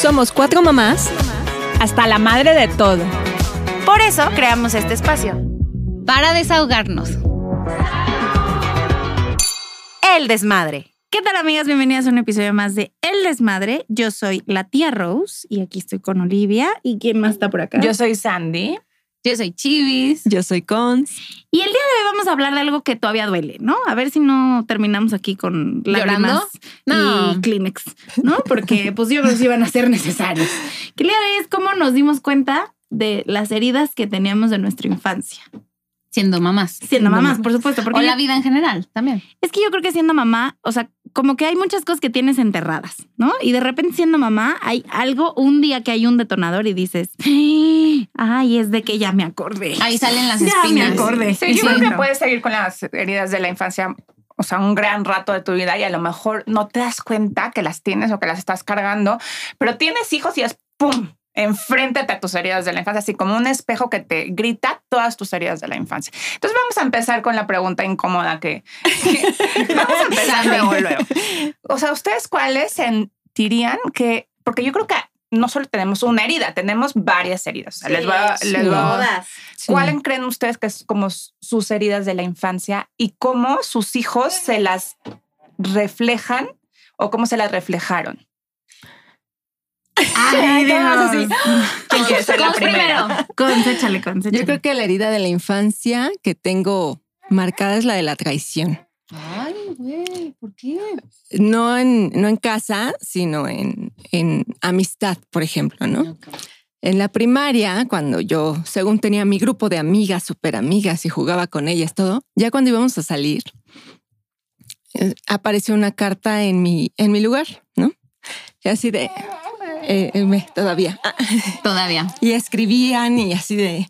Somos cuatro mamás hasta la madre de todo. Por eso creamos este espacio. Para desahogarnos. El desmadre. ¿Qué tal amigas? Bienvenidas a un episodio más de El Desmadre. Yo soy la tía Rose y aquí estoy con Olivia. ¿Y quién más está por acá? Yo soy Sandy. Yo soy Chivis. Yo soy Cons. Y el día de hoy vamos a hablar de algo que todavía duele, ¿no? A ver si no terminamos aquí con lágrimas No. y Kleenex, ¿no? Porque pues yo creo que sí van a ser necesarios. Que el día de hoy es cómo nos dimos cuenta de las heridas que teníamos de nuestra infancia. Siendo mamás. Siendo mamás, por supuesto. Porque O la vida en general también. es que yo creo que siendo mamá, o sea, como que hay muchas cosas que tienes enterradas, ¿no? Y de repente siendo mamá hay algo, un día que hay un detonador y dices, ay, es de que ya me acordé. Ahí salen las Ya me espinas. acordé. Sí, yo creo que puedes seguir con las heridas de la infancia, o sea, un gran rato de tu vida y a lo mejor no te das cuenta que las tienes o que las estás cargando, pero tienes hijos y es ¡pum! Enfréntate a tus heridas de la infancia, así como un espejo que te grita todas tus heridas de la infancia. Entonces vamos a empezar con la pregunta incómoda que, que- vamos a empezar luego, luego. O sea, ¿ustedes cuáles sentirían que, porque yo creo que no solo tenemos una herida, tenemos varias heridas. O sea, les voy a- Sí, les voy a-. ¿Cuáles creen ustedes que es como sus heridas de la infancia y cómo sus hijos se las reflejan o cómo se las reflejaron? Ay, Dios. ¿Quién quiere ser la primera? Conséchale, conséchale. Yo creo que la herida de la infancia que tengo marcada es la de la traición. Ay, güey, ¿por qué? No en, no en casa, sino en, en amistad, por ejemplo, ¿no? En la primaria, cuando yo, según tenía mi grupo de amigas, súper amigas y jugaba con ellas, todo, ya cuando íbamos a salir, eh, apareció una carta en mi, en mi lugar, ¿no? Y así de, eh, eh, me- todavía. Ah, Todavía. Y escribían y así de,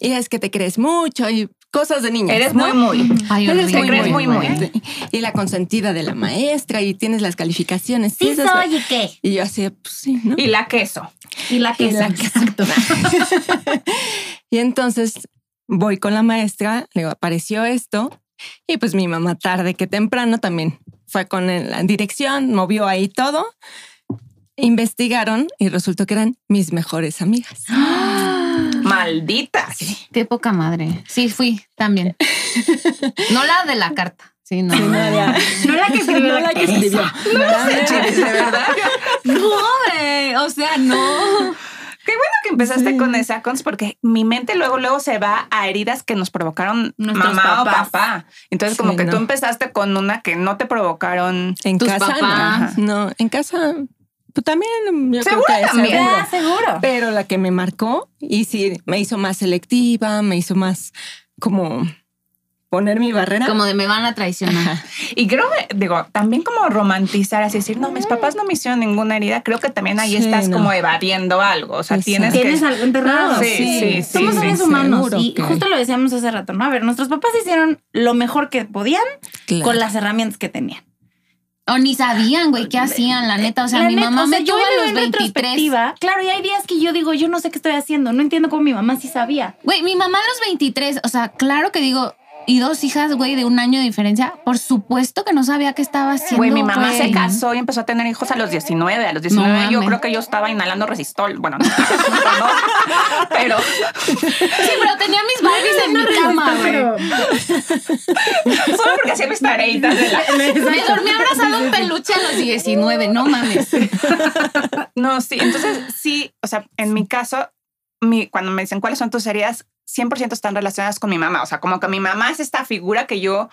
y es que te crees mucho y cosas de niñas. Eres ¿no? muy, muy. Ay, Eres te crees muy, muy. Sí. Y la consentida de la maestra y tienes las calificaciones. Sí soy, ¿y qué? Y yo así, pues sí, ¿no? Y la queso. Y la que Y la exacto. Y entonces voy con la maestra, le apareció esto. Y pues mi mamá tarde que temprano también fue con la dirección, movió ahí todo. Investigaron y resultó que eran mis mejores amigas. Malditas. Qué poca madre. Sí, fui también. No la de la carta. Sí, no. No la que escribió. No la que escribió. No la de- Chivis, de verdad. No. O sea, no. Qué bueno que empezaste Sí. con esa, Cons, porque mi mente luego, luego se va a heridas que nos provocaron Nuestros mamá papás. o papá. Entonces, como Sí, que no. tú empezaste con una que no te provocaron. En Tus casa, papás. no. No, en casa, pues también. Yo creo Seguro que también. seguro. Ah, seguro. Pero la que me marcó y sí, me hizo más selectiva, me hizo más como poner mi barrera. Como de me van a traicionar. Ajá. Y creo que, digo, también como romantizar, así decir, no, mis papás no me hicieron ninguna herida. Creo que también ahí Sí, estás no. como evadiendo algo. O sea, Exacto. tienes Tienes que. algo enterrado. Sí, sí, sí, Somos seres humanos y que- justo lo decíamos hace rato, ¿no? A ver, nuestros papás hicieron lo mejor que podían Claro. con las herramientas que tenían. O ni sabían, güey, qué hacían, la neta. O sea, La mi neta, mamá o sea, me tuvo a los veo en 23. retrospectiva, Claro, y hay días que yo digo, yo no sé qué estoy haciendo. No entiendo cómo mi mamá sí sabía. Güey, mi mamá a los 23, o sea, claro que digo, y dos hijas, güey, de un año de diferencia, por supuesto que no sabía qué estaba haciendo. Güey, mi mamá güey. se casó y empezó a tener hijos a los 19. A los 19 yo creo que yo estaba inhalando resistol. Bueno, no, no, pero Sí, pero tenía mis Barbies en mi cama, güey. solo porque hacía mis tareitas de la... Me dormí abrazado un peluche a los 19, no mames. No, sí. Entonces, sí, o sea, en mi caso, mi, cuando me dicen cuáles son tus heridas, 100% están relacionadas con mi mamá. O sea, como que mi mamá es esta figura que yo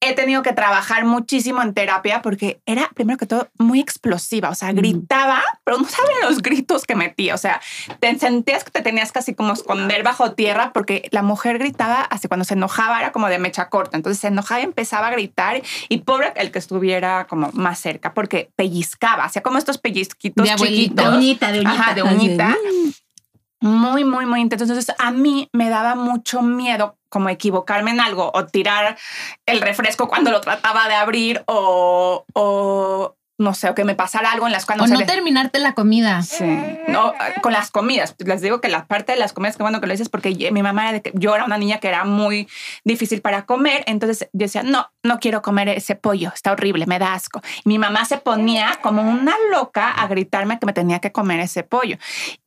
he tenido que trabajar muchísimo en terapia porque era, primero que todo, muy explosiva. O sea, gritaba, pero no saben los gritos que metía. O sea, te sentías que te tenías casi como esconder bajo tierra porque la mujer gritaba así cuando se enojaba, era como de mecha corta. Entonces se enojaba y empezaba a gritar y pobre el que estuviera como más cerca porque pellizcaba, hacía como estos pellizquitos De abuelita. chiquitos. De uñita, de uñita. Ajá, de uñita. Muy, muy, muy intenso. Entonces a mí me daba mucho miedo como equivocarme en algo o tirar el refresco cuando lo trataba de abrir o, o no sé, o que me pasara algo en las cuando o no terminarte la comida. Sí. No, con las comidas. Les digo que la parte de las comidas, que bueno que lo dices, porque mi mamá era de que yo era una niña que era muy difícil para comer. Entonces yo decía, no, no quiero comer ese pollo, está horrible, me da asco. Y mi mamá se ponía como una loca a gritarme que me tenía que comer ese pollo.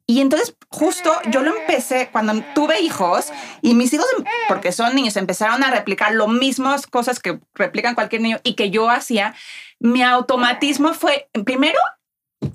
Y entonces justo yo lo empecé cuando tuve hijos y mis hijos, porque son niños, empezaron a replicar lo mismas cosas que replican cualquier niño y que yo hacía mi automatismo fue, primero,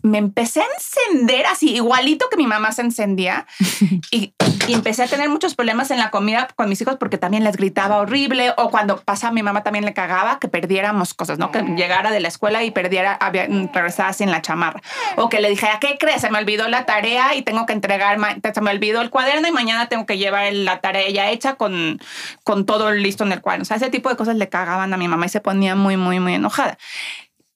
me empecé a encender así, igualito que mi mamá se encendía. Y, empecé a tener muchos problemas en la comida con mis hijos porque también les gritaba horrible. O cuando pasaba, mi mamá también le cagaba que perdiéramos cosas, ¿no? Que llegara de la escuela y perdiera, había, regresaba sin la chamarra. O que le dije, ¿a qué crees? Se me olvidó la tarea y tengo que entregar, se me olvidó el cuaderno y mañana tengo que llevar la tarea ya hecha con, con todo listo en el cuaderno. O sea, ese tipo de cosas le cagaban a mi mamá y se ponía muy, muy, muy enojada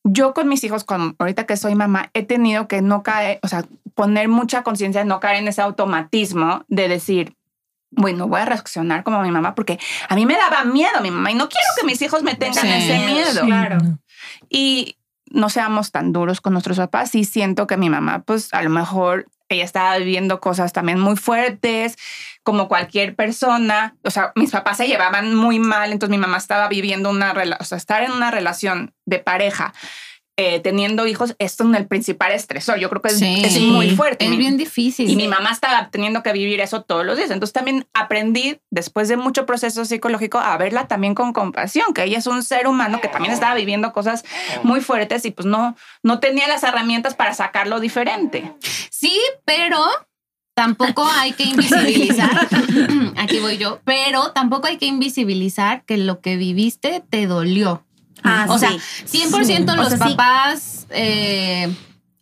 yo con mis hijos, con, ahorita que soy mamá, he tenido que no caer, o sea, poner mucha conciencia de no caer en ese automatismo de decir, bueno, voy a reaccionar como mi mamá porque a mí me daba miedo mi mamá y no quiero que mis hijos me tengan ese miedo. Claro. Y no seamos tan duros con nuestros papás. Y siento que mi mamá, pues a lo mejor ella estaba viviendo cosas también muy fuertes, como cualquier persona. O sea, mis papás se llevaban muy mal, entonces mi mamá estaba viviendo una o sea, estar en una relación de pareja. Eh, teniendo hijos, esto es el principal estresor. Yo creo que es, muy fuerte. Es bien difícil. Y mi mamá estaba teniendo que vivir eso todos los días. Entonces también aprendí, después de mucho proceso psicológico, a verla también con compasión, que ella es un ser humano que también estaba viviendo cosas muy fuertes y pues no, no tenía las herramientas para sacarlo diferente. Sí, pero tampoco hay que invisibilizar, aquí voy yo, pero tampoco hay que invisibilizar que lo que viviste te dolió. Ah, o sea, 100% los papás eh,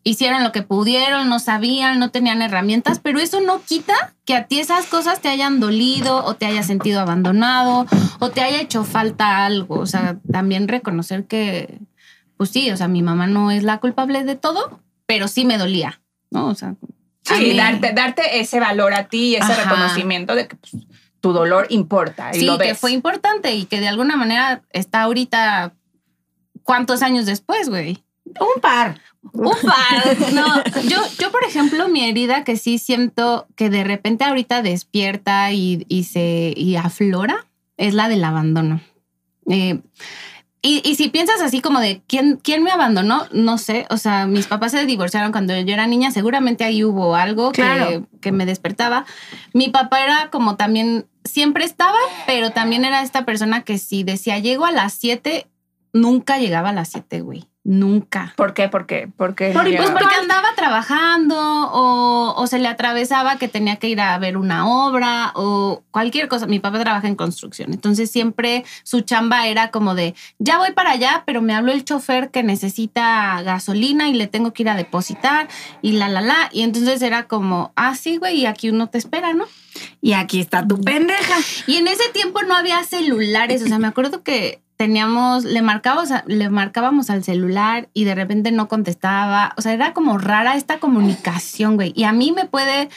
hicieron lo que pudieron, no sabían, no tenían herramientas, pero eso no quita que a ti esas cosas te hayan dolido o te hayas sentido abandonado o te haya hecho falta algo. O sea, también reconocer que, pues sí, o sea, mi mamá no es la culpable de todo, pero sí me dolía, ¿no? O sea, Sí, darte, darte ese valor a ti y ese reconocimiento de que pues, tu dolor importa. Y sí, lo ves. que fue importante y que de alguna manera está ahorita, ¿cuántos años después, güey? Un par. Un par. No, yo, yo, por ejemplo, mi herida que sí siento que de repente ahorita despierta y, y se y aflora es la del abandono. Eh, y, y, si piensas así como de ¿quién, quién me abandonó, no sé. O sea, mis papás se divorciaron cuando yo era niña. Seguramente ahí hubo algo que, que, me despertaba. Mi papá era como también, siempre estaba, pero también era esta persona que si decía llego a las 7, nunca llegaba a las 7, güey. Nunca. ¿Por qué? ¿Por qué? Porque, Por, pues porque andaba trabajando o, o, se le atravesaba que tenía que ir a ver una obra o cualquier cosa. Mi papá trabaja en construcción, entonces siempre su chamba era como de, ya voy para allá, pero me habló el chofer que necesita gasolina y le tengo que ir a depositar y la, la, la. Y entonces era como, ah, sí, güey, y aquí uno te espera, ¿no? Y aquí está tu pendeja. Y en ese tiempo no había celulares, o sea, me acuerdo que teníamos, le marcábamos, le marcábamos al celular y de repente no contestaba. O sea, era como rara esta comunicación, güey. Y a mí me puede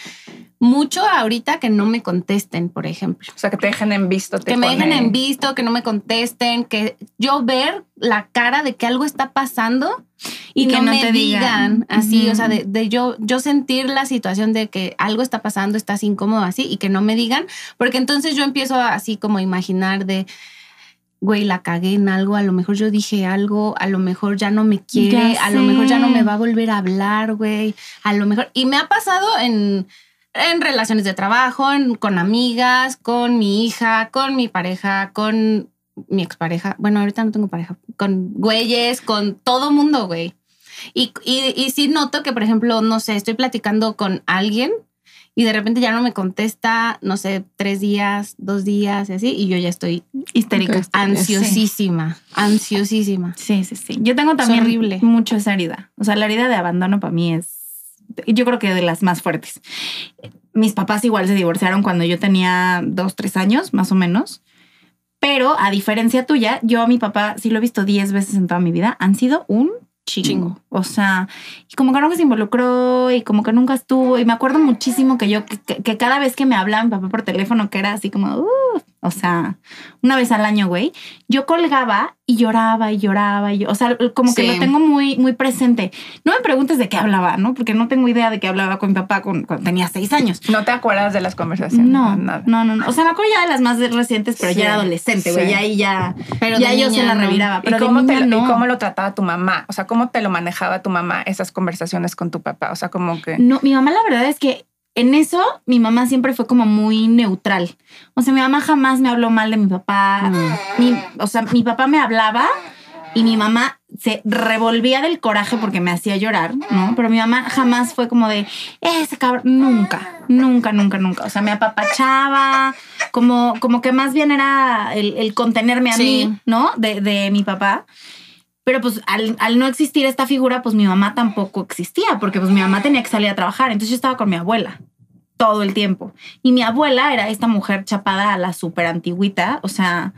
mucho ahorita que no me contesten, por ejemplo. O sea, que te dejen en visto. Te que me dejen en visto, que no me contesten, que yo ver la cara de que algo está pasando y, que no, me digan, así, o sea, de, de, yo, yo sentir la situación de que algo está pasando, estás incómodo así y que no me digan, porque entonces yo empiezo así como a imaginar de güey, la cagué en algo, a lo mejor yo dije algo, a lo mejor ya no me quiere, a lo mejor ya no me va a volver a hablar, güey, a lo mejor. Y me ha pasado en, en relaciones de trabajo, con amigas, con mi hija, con mi pareja, con mi expareja. Bueno, ahorita no tengo pareja, con güeyes, con todo mundo, güey. Y, y, y sí noto que, por ejemplo, no sé, estoy platicando con alguien y de repente ya no me contesta, no sé, tres días, dos días y así, y yo ya estoy histérica, ansiosísima, sí. ansiosísima. Sí, sí, sí. Yo tengo también horrible. mucho esa herida. O sea, la herida de abandono para mí es, yo creo que de las más fuertes. Mis papás igual se divorciaron cuando yo tenía dos, tres años, más o menos. Pero a diferencia tuya, yo a mi papá sí lo he visto diez veces en toda mi vida. Han sido un chingo. chingo. O sea, y como que nunca se involucró y como que nunca estuvo. Y me acuerdo muchísimo que yo, que, que cada vez que me hablaba mi papá por teléfono, que era así como, uh, o sea, una vez al año, güey, yo colgaba y lloraba y lloraba y o sea, como que lo tengo muy, muy presente. No me preguntes de qué hablaba, ¿no? Porque no tengo idea de qué hablaba con mi papá cuando tenía seis años. ¿No te acuerdas de las conversaciones? No, no, no, no. O sea, me acuerdo ya de las más recientes, pero ya era adolescente, güey, ya ahí ya, pero ya yo se la reviraba. Pero ¿Y cómo, te, ¿Y cómo lo trataba tu mamá? O sea, ¿cómo te lo manejaba tu mamá esas conversaciones con tu papá? O sea, como que... No, mi mamá la verdad es que en eso mi mamá siempre fue como muy neutral. O sea, mi mamá jamás me habló mal de mi papá. Mm. o sea, mi papá me hablaba y mi mamá se revolvía del coraje porque me hacía llorar, ¿no? Pero mi mamá jamás fue como de, ese cabrón, nunca, nunca, nunca, nunca. O sea, me apapachaba, como, como que más bien era el, contenerme a mí, ¿no? De, de mi papá. Pero pues al, al, no existir esta figura, pues mi mamá tampoco existía, porque pues mi mamá tenía que salir a trabajar. Entonces yo estaba con mi abuela todo el tiempo. Y mi abuela era esta mujer chapada a la súper antigüita, o sea,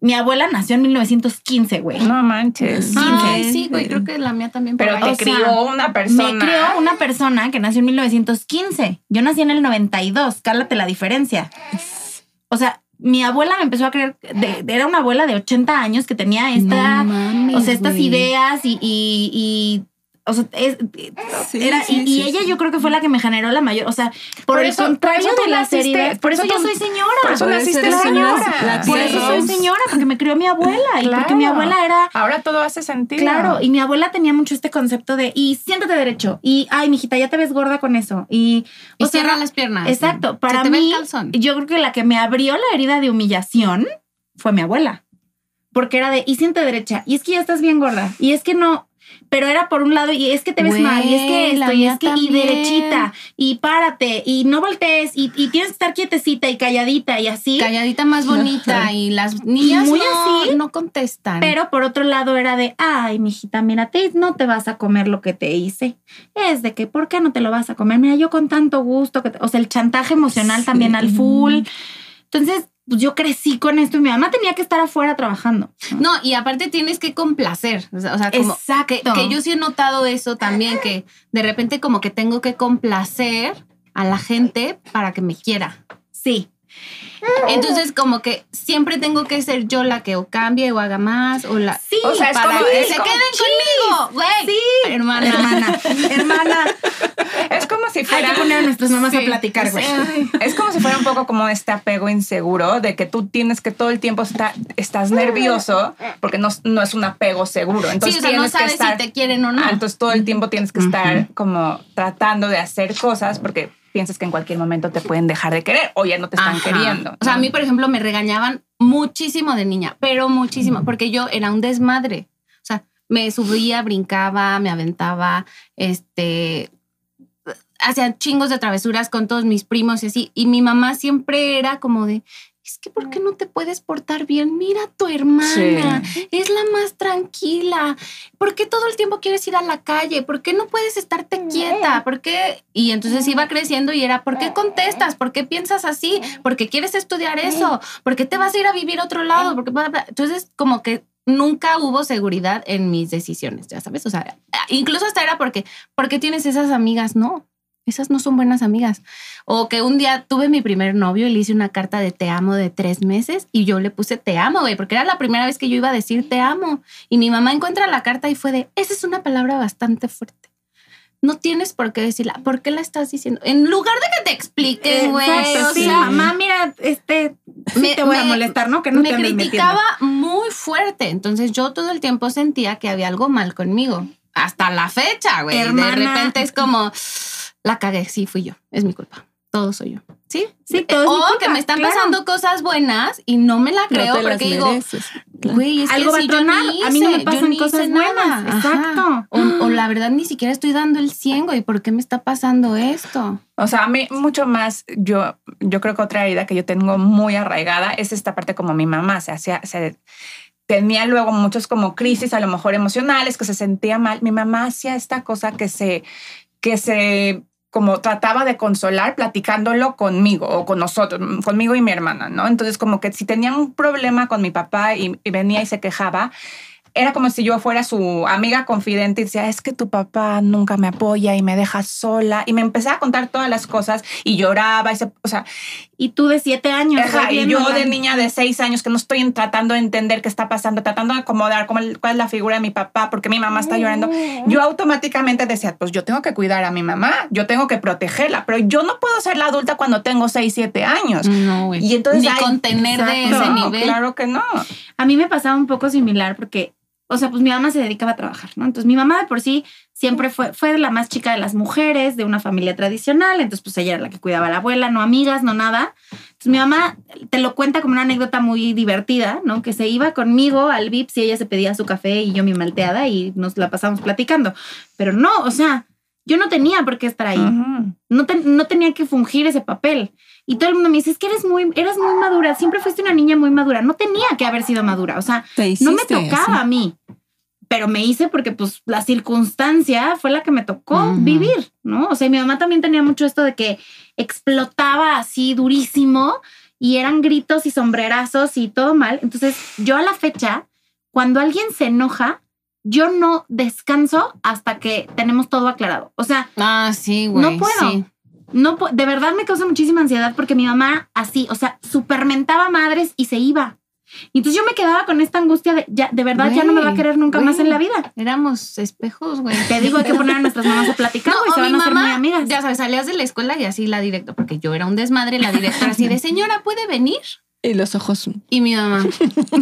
mi abuela nació en 1915, güey. No manches. sí, güey, creo que la mía también. Pero te crió una persona. Me crió una persona que nació en 1915. Yo nací en el 92. Cálate la diferencia. O sea, mi abuela me empezó a creer, era una abuela de 80 años que tenía esta, o sea, estas ideas y, y o sea, es, era, y, ella yo creo que fue la que me generó la mayor, o sea, por, el contrario de la serie, por eso yo soy señora. Por eso naciste señora. Por eso soy señora, porque me crió mi abuela y porque mi abuela era... Ahora todo hace sentido. Claro, y mi abuela tenía mucho este concepto de, y siéntate derecho, y, ay, mijita, ya te ves gorda con eso, y... O cierra las piernas. Exacto, para mí, yo creo que la que me abrió la herida de humillación fue mi abuela. Porque era de, y siéntate derecha, y es que ya estás bien gorda, y es que no, pero era por un lado y es que te ves mal y es que esto y es que y derechita y párate y no voltees y, y, tienes que estar quietecita y calladita y así. Calladita más bonita y las niñas muy no, así, no contestan. Pero por otro lado era de, ay, mijita, mírate, no te vas a comer lo que te hice. Es de que, ¿por qué no te lo vas a comer? Mira, yo con tanto gusto, que o sea, el chantaje emocional también al full. Entonces, pues yo crecí con esto y mi mamá tenía que estar afuera trabajando. No, y aparte tienes que complacer. O sea, como Que, que, yo sí he notado eso también, que de repente como que tengo que complacer a la gente para que me quiera. Sí. Entonces, como que siempre tengo que ser yo la que o cambie o haga más o la. Sí, o sea, es para que se queden conmigo, güey. Sí, hermana. Hermana. hermana. Es como si fuera. Hay que poner a nuestras mamás a platicar, güey. Es como si fuera un poco como este apego inseguro de que tú tienes que todo el tiempo estar, estás nervioso porque no, no es un apego seguro. Entonces, sí, o sea, no sabes si te quieren o no. Ah, entonces, todo el tiempo tienes que estar como tratando de hacer cosas porque piensas que en cualquier momento te pueden dejar de querer o ya no te están queriendo. O sea, a mí, por ejemplo, me regañaban muchísimo de niña, pero muchísimo, porque yo era un desmadre. O sea, me subía, brincaba, me aventaba, este, hacía chingos de travesuras con todos mis primos y así. Y mi mamá siempre era como de, es que ¿por qué no te puedes portar bien? Mira tu hermana, es la más tranquila. ¿Por qué todo el tiempo quieres ir a la calle? ¿Por qué no puedes estarte quieta? ¿Por qué? Y entonces iba creciendo y era, ¿por qué contestas? ¿Por qué piensas así? ¿Por qué quieres estudiar eso? ¿Por qué te vas a ir a vivir a otro lado? Porque entonces como que nunca hubo seguridad en mis decisiones, ya sabes, o sea, incluso hasta era porque, ¿por qué tienes esas amigas? No, esas no son buenas amigas. O que un día tuve mi primer novio y le hice una carta de te amo de tres meses y yo le puse te amo, güey, porque era la primera vez que yo iba a decir te amo. Y mi mamá encuentra la carta y fue de, esa es una palabra bastante fuerte. No tienes por qué decirla. ¿Por qué la estás diciendo? En lugar de que te expliquen, güey. sí, mamá, mira, este, me, te voy a molestar, ¿no? Que no me criticaba muy fuerte. Entonces yo todo el tiempo sentía que había algo mal conmigo. Hasta la fecha, güey. De repente es como la cagué, sí, fui yo, es mi culpa. Todo soy yo. ¿Sí? Sí, todo O que me están pasando cosas buenas y no me la creo porque digo, güey, es Algo que si yo ni a mí no me pasan cosas buenas. Exacto. O, la verdad ni siquiera estoy dando el 100, güey, ¿por qué me está pasando esto? O sea, a mí mucho más, yo, yo creo que otra herida que yo tengo muy arraigada es esta parte como mi mamá se hacía, se, tenía luego muchos como crisis a lo mejor emocionales, que se sentía mal. Mi mamá hacía esta cosa que se, que se como trataba de consolar platicándolo conmigo o con nosotros, conmigo y mi hermana, ¿no? Entonces como que si tenía un problema con mi papá y, venía y se quejaba, era como si yo fuera su amiga confidente y decía, es que tu papá nunca me apoya y me deja sola. Y me empecé a contar todas las cosas y lloraba. Y o sea, y tú de siete años. y yo de niña de seis años que no estoy tratando de entender qué está pasando, tratando de acomodar cuál es la figura de mi papá, porque mi mamá está llorando. Yo automáticamente decía, pues yo tengo que cuidar a mi mamá, yo tengo que protegerla, pero yo no puedo ser la adulta cuando tengo seis, siete años. No, güey. Y entonces... Ni contener de ese nivel. Claro que no. A mí me pasaba un poco similar porque o sea, pues mi mamá se dedicaba a trabajar, ¿no? Entonces mi mamá de por sí siempre fue, fue la más chica de las mujeres, de una familia tradicional, entonces pues ella era la que cuidaba a la abuela, no amigas, no nada. Entonces mi mamá te lo cuenta como una anécdota muy divertida, ¿no? Que se iba conmigo al VIP si ella se pedía su café y yo mi malteada y nos la pasamos platicando. Pero no, o sea, yo no tenía por qué estar ahí. No, no tenía que fungir ese papel. Y todo el mundo me dice, es que eres muy, eres muy madura, siempre fuiste una niña muy madura. No tenía que haber sido madura, o sea, no me tocaba a mí, pero me hice porque pues la circunstancia fue la que me tocó vivir, ¿no? O sea, mi mamá también tenía mucho esto de que explotaba así durísimo y eran gritos y sombrerazos y todo mal. Entonces, yo a la fecha, cuando alguien se enoja, yo no descanso hasta que tenemos todo aclarado. O sea, ah, sí, güey. No puedo. No, de verdad me causa muchísima ansiedad porque mi mamá así, o sea, supermentaba madres y se iba. Y entonces yo me quedaba con esta angustia de, ya, de verdad, ya no me va a querer nunca más en la vida. Éramos espejos, güey. Te digo, hay que poner a nuestras mamás a platicar, y se van a hacer muy amigas. Ya sabes, salías de la escuela y así la directora, porque yo era un desmadre, la directora así de, señora, ¿puede venir? Y los ojos. Y mi mamá.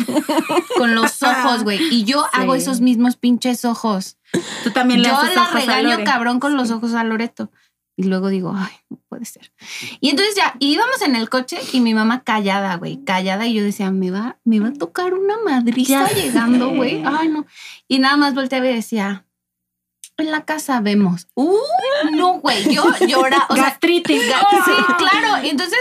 con los ojos, güey. Y yo hago esos mismos pinches ojos. Tú también le yo haces la regaño cabrón con los ojos a Loreto. Y luego digo, ay, no puede ser. Y entonces ya íbamos en el coche y mi mamá callada, güey, callada. Y yo decía, me va, me va a tocar una madriza llegando, güey. Ay, no. Y nada más volteaba y decía, en la casa vemos. Uh, no, güey, yo llora. O Gastritis. Sea, sí, claro. Entonces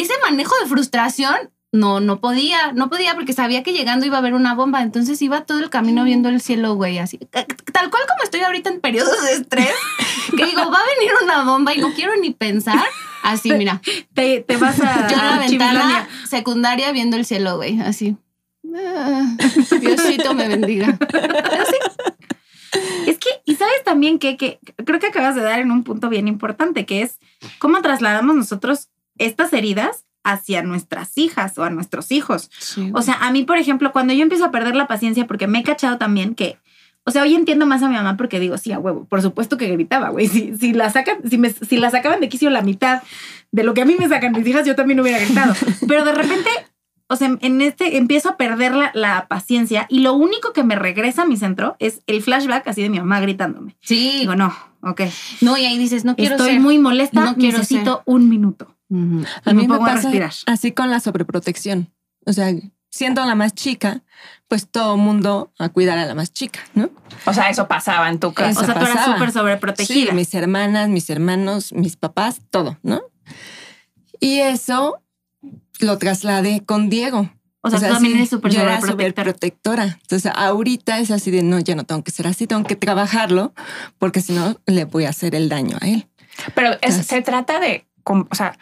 ese manejo de frustración no, no podía, no podía porque sabía que llegando iba a haber una bomba, entonces iba todo el camino viendo el cielo, güey, así, eh, tal cual como estoy ahorita en periodos de estrés, que digo, va a venir una bomba y no quiero ni pensar, así, mira. Te, vas a... Yo en la ventana secundaria viendo el cielo, güey, así. Ah, Diosito me bendiga. Así. Es que, y sabes también que, que creo que acabas de dar en un punto bien importante, que es cómo trasladamos nosotros estas heridas hacia nuestras hijas o a nuestros hijos. O sea, a mí, por ejemplo, cuando yo empiezo a perder la paciencia, porque me he cachado también que, o sea, hoy entiendo más a mi mamá porque digo, sí, a huevo, por supuesto que gritaba, güey. Si, si, la sacan, si, me, si la sacaban de quicio la mitad de lo que a mí me sacan mis hijas, yo también hubiera gritado. Pero de repente, o sea, en este empiezo a perder la, la, paciencia y lo único que me regresa a mi centro es el flashback así de mi mamá gritándome. Sí. Digo, no, ok. No, y ahí dices, no quiero Estoy muy molesta, no necesito un minuto. A mí me, pasa así con la sobreprotección. O sea, siendo la más chica, pues todo mundo a cuidar a la más chica, ¿no? O sea, eso pasaba en tu casa. o sea, tú eras súper sobreprotegida. Sí, mis hermanas, mis hermanos, mis papás, todo, ¿no? Y eso lo trasladé con Diego. O sea, tú también eres súper sobreprotectora. Entonces, ahorita es así de, no, ya no tengo que ser así, tengo que trabajarlo, porque si no, le voy a hacer el daño a él. Pero se trata de o sea,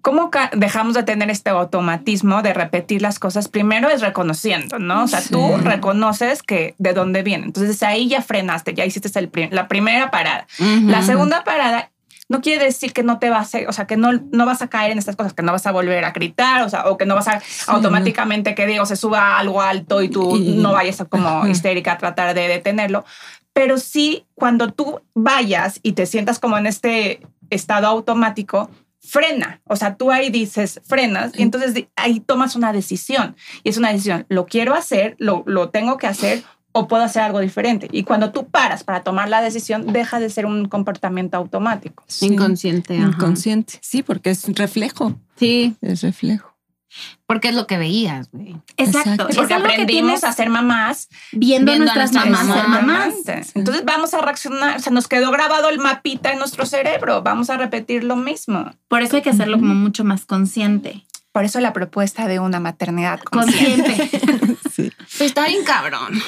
¿cómo dejamos de tener este automatismo de repetir las cosas? Primero es reconociendo, ¿no? O sea, tú reconoces que de dónde viene. Entonces ahí ya frenaste, ya hiciste la primera parada. La segunda parada no quiere decir que no te vas a, o sea, que no, no vas a caer en estas cosas, que no vas a volver a gritar, o sea, o que no vas a automáticamente que digo, se suba algo alto y tú no vayas a como histérica a tratar de detenerlo. Pero sí, cuando tú vayas y te sientas como en este estado automático, frena. O sea, tú ahí dices, frenas, y entonces ahí tomas una decisión. Y es una decisión, lo quiero hacer, lo, lo tengo que hacer o puedo hacer algo diferente. Y cuando tú paras para tomar la decisión, deja de ser un comportamiento automático. Inconsciente. Inconsciente. Sí, porque es reflejo. Sí. Es reflejo. Porque es lo que veías, güey. Exacto. Porque aprendimos a ser mamás viendo, a nuestras, mamás, mamás. Entonces vamos a reaccionar, o sea, nos quedó grabado el mapita en nuestro cerebro, vamos a repetir lo mismo. Por eso hay que hacerlo como mucho más consciente. Por eso la propuesta de una maternidad consciente. sí. Está bien cabrón.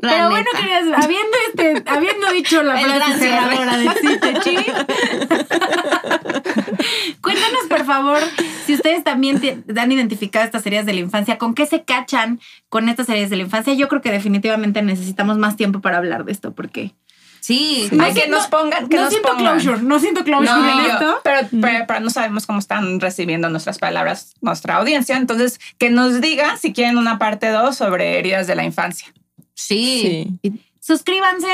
Pero bueno, querías, habiendo, este, habiendo dicho la frase cerradora de Chiste Cuéntanos, por favor, si ustedes también han identificado estas series de la infancia, ¿con qué se cachan con estas series de la infancia? Yo creo que definitivamente necesitamos más tiempo para hablar de esto, porque Sí. Hay que nos pongan, que no nos siento pongan. closure, no siento closure No, en esto. pero, pero, pero no sabemos cómo están recibiendo nuestras palabras nuestra audiencia. Entonces, que nos diga si quieren una parte 2 sobre heridas de la infancia. Sí. Sí. Suscríbanse,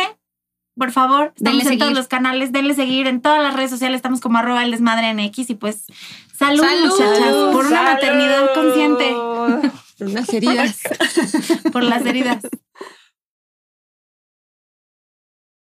por favor. Estamos Denle en todos seguir. los canales, denle seguir en todas las redes sociales. Estamos como arroba el desmadre en X y pues salud, Salud. muchachas, por una ¡Salud! maternidad consciente, Unas heridas. por las heridas.